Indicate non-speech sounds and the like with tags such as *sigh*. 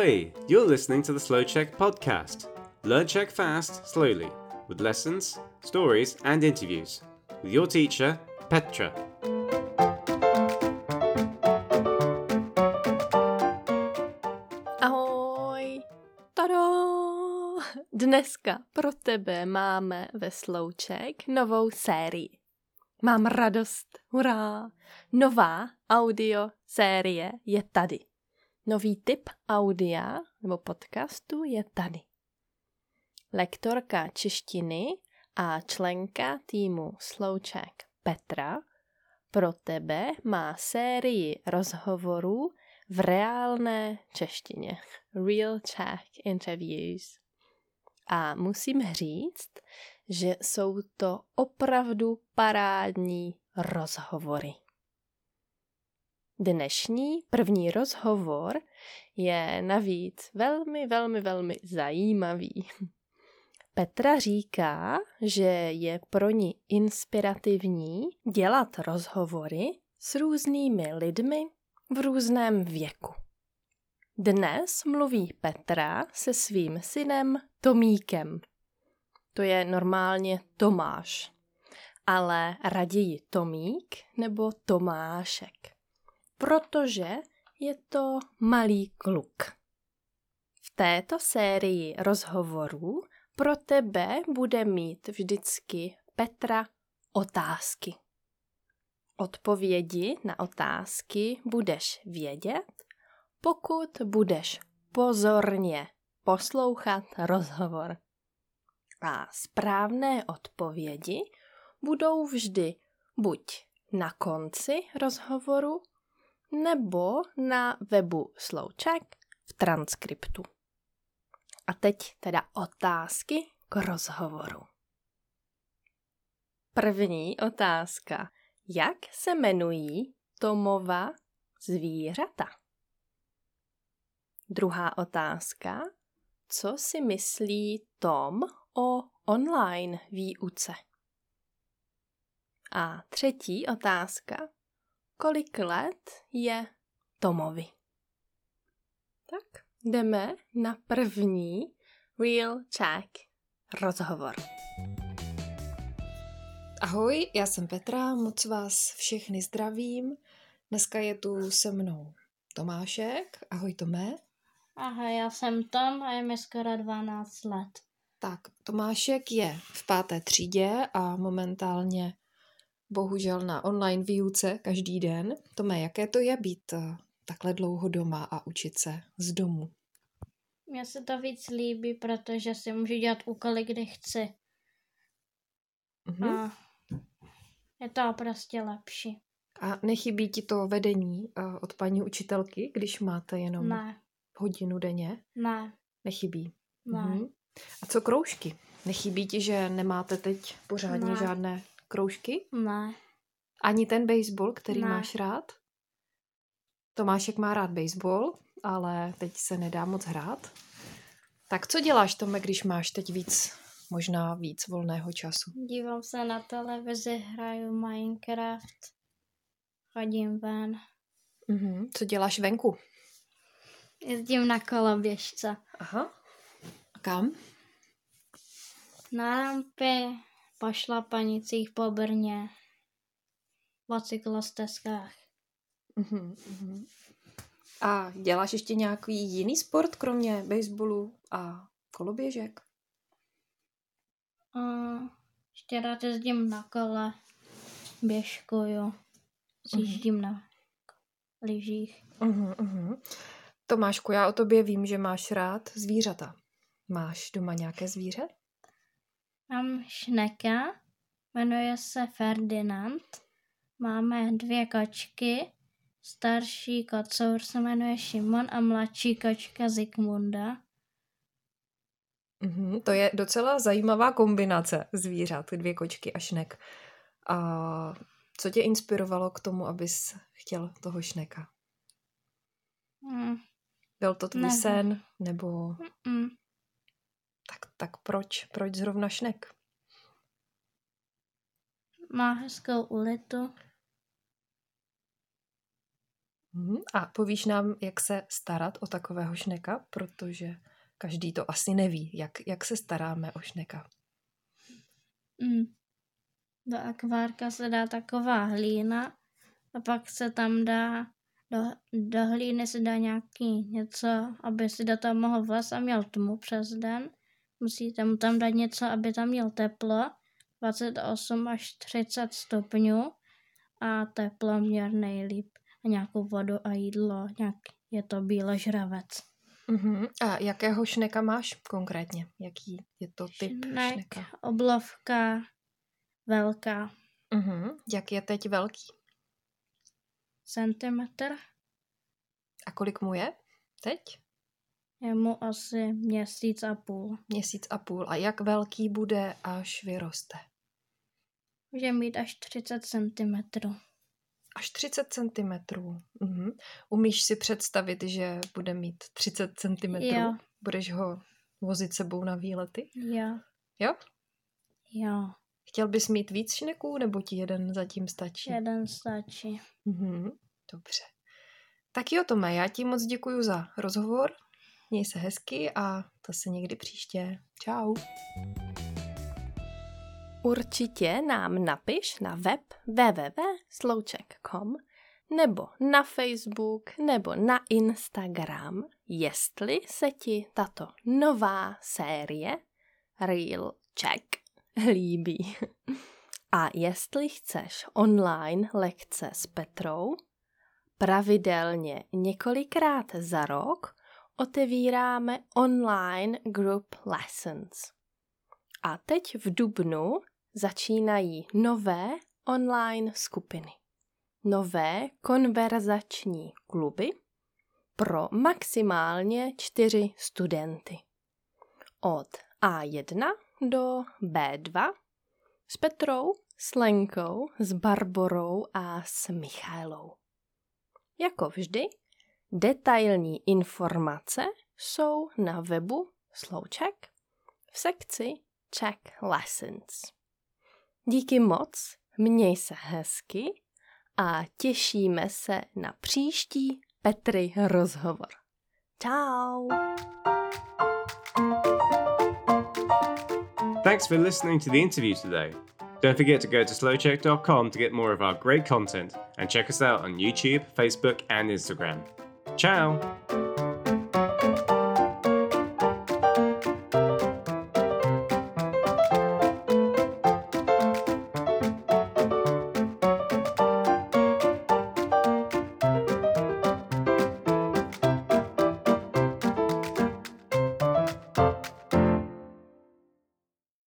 Ahoy! You're listening to the Slow Check podcast. Learn Czech fast, slowly, with lessons, stories, and interviews. With your teacher, Petra. Ahoj! Tada! Dneska pro tebe máme ve Slouček novou sérii. Mám radost, hurá! Nová audio série je tady. Nový typ audia nebo podcastu je tady. Lektorka češtiny a členka týmu Slouček Petra pro tebe má sérii rozhovorů v reálné češtině. Real Czech interviews. A musím říct, že jsou to opravdu parádní rozhovory. Dnešní první rozhovor je navíc velmi, velmi, velmi zajímavý. *laughs* Petra říká, že je pro ní inspirativní dělat rozhovory s různými lidmi v různém věku. Dnes mluví Petra se svým synem Tomíkem. To je normálně Tomáš, ale raději Tomík nebo Tomášek, protože je to malý kluk. V této sérii rozhovorů pro tebe bude mít vždycky Petra otázky. Odpovědi na otázky budeš vědět, pokud budeš pozorně poslouchat rozhovor. A správné odpovědi budou vždy buď na konci rozhovoru, nebo na webu Slouček v transkriptu. A teď teda otázky k rozhovoru. První otázka. Jak se jmenují Tomova zvířata? Druhá otázka. Co si myslí Tom o online výuce? A třetí otázka. Kolik let je Tomovi? Tak, jdeme na první Real Check rozhovor. Ahoj, já jsem Petra, moc vás všechny zdravím. Dneska je tu se mnou Tomášek. Ahoj Tomé. Ahoj, já jsem Tom a je mi skoro 12 let. Tak, Tomášek je v páté třídě a momentálně bohužel na online výuce každý den. Tomé, jaké to je být eh, takhle dlouho doma a učit se z domu? Mně se to víc líbí, protože si můžu dělat úkoly, kdy chci. Mhm. A je to prostě lepší. A nechybí ti to vedení eh, od paní učitelky, když máte jenom Ne, hodinu denně? ne, Nechybí. ne. Mhm. A co kroužky? Nechybí ti, že nemáte teď pořádně Ne. žádné kroužky? Ne, Ani ten baseball, který Ne. máš rád? Tomášek má rád baseball, ale teď se nedá moc hrát. Tak co děláš, Tome, když máš teď víc, možná víc volného času? dívám se na televizi, hraju Minecraft, chodím ven, Mhm. Co děláš venku? jezdím na koloběžce, Aha. A kam? na rampy, po šlapanicích po Brně, po cyklostezkách. Mhm, mhm. A děláš ještě nějaký jiný sport, kromě baseballu a koloběžek? A ještě rád jezdím na kole, běžkuju, sjíždím na lyžích. Mhm, mhm. Tomášku, já o tobě vím, že máš rád zvířata. Máš doma nějaké zvíře? Mám šneka, jmenuje se Ferdinand. Máme dvě kočky, starší kocour se jmenuje Šimon a mladší kočka Zikmunda. Mhm, to je docela zajímavá kombinace zvířat, dvě kočky a šnek. A co tě inspirovalo k tomu, abys chtěl toho šneka? Mm, Byl to tvůj Nevím. sen, nebo mm, tak, proč? Proč zrovna šnek? má hezkou ulitu. Mhm. A povíš nám, jak se starat o takového šneka, protože každý to asi neví, jak, jak se staráme o šneka. Mm. Do akvárka se dá taková hlína a pak se tam dá, do, do hlíny se dá nějaký něco, aby si do toho mohl vlez a měl tmu přes den. Musíte mu tam dát něco, aby tam měl teplo, 28 až 30 stupňů a teplo měr nejlíp. A nějakou vodu a jídlo, nějak je to bíležravec. Uh-huh. A jakého šneka máš konkrétně? Jaký je to typ Šnek, šneka? oblovka, velká, Uh-huh. Jak je teď velký? centimetr, A kolik mu je teď? Je mu asi měsíc a půl. Měsíc a půl. A jak velký bude, až vyroste? Může mít až 30 cm. Až 30 cm. Uh-huh. Umíš si představit, že bude mít 30 cm? Jo. Budeš ho vozit sebou na výlety? Jo, Jo? jo, Chtěl bys mít víc šneků, nebo ti jeden zatím stačí? jeden stačí. Mhm, dobře. Tak jo, Tome, já ti moc děkuji za rozhovor. Měj se hezky a to se někdy příště. Čau. Určitě nám napiš na web www.slouček.com nebo na Facebook nebo na Instagram, jestli se ti tato nová série Real Check líbí. *laughs* A jestli chceš online lekce s Petrou, pravidelně několikrát za rok otevíráme online group lessons. A teď v Dubnu začínají nové online skupiny. Nové konverzační kluby pro maximálně čtyři studenty. Od A1 do B2 s Petrou, s Lenkou, s Barborou a s Michailou. Jako vždy, detailní informace jsou na webu Slouček v sekci Check Lessons. Díky moc, měj se hezky a těšíme se na příští Petry rozhovor. Ciao! Thanks for listening to the interview today. Don't forget to go to slowcheck.com to get more of our great content and check us out on YouTube, Facebook, and Instagram. Ciao!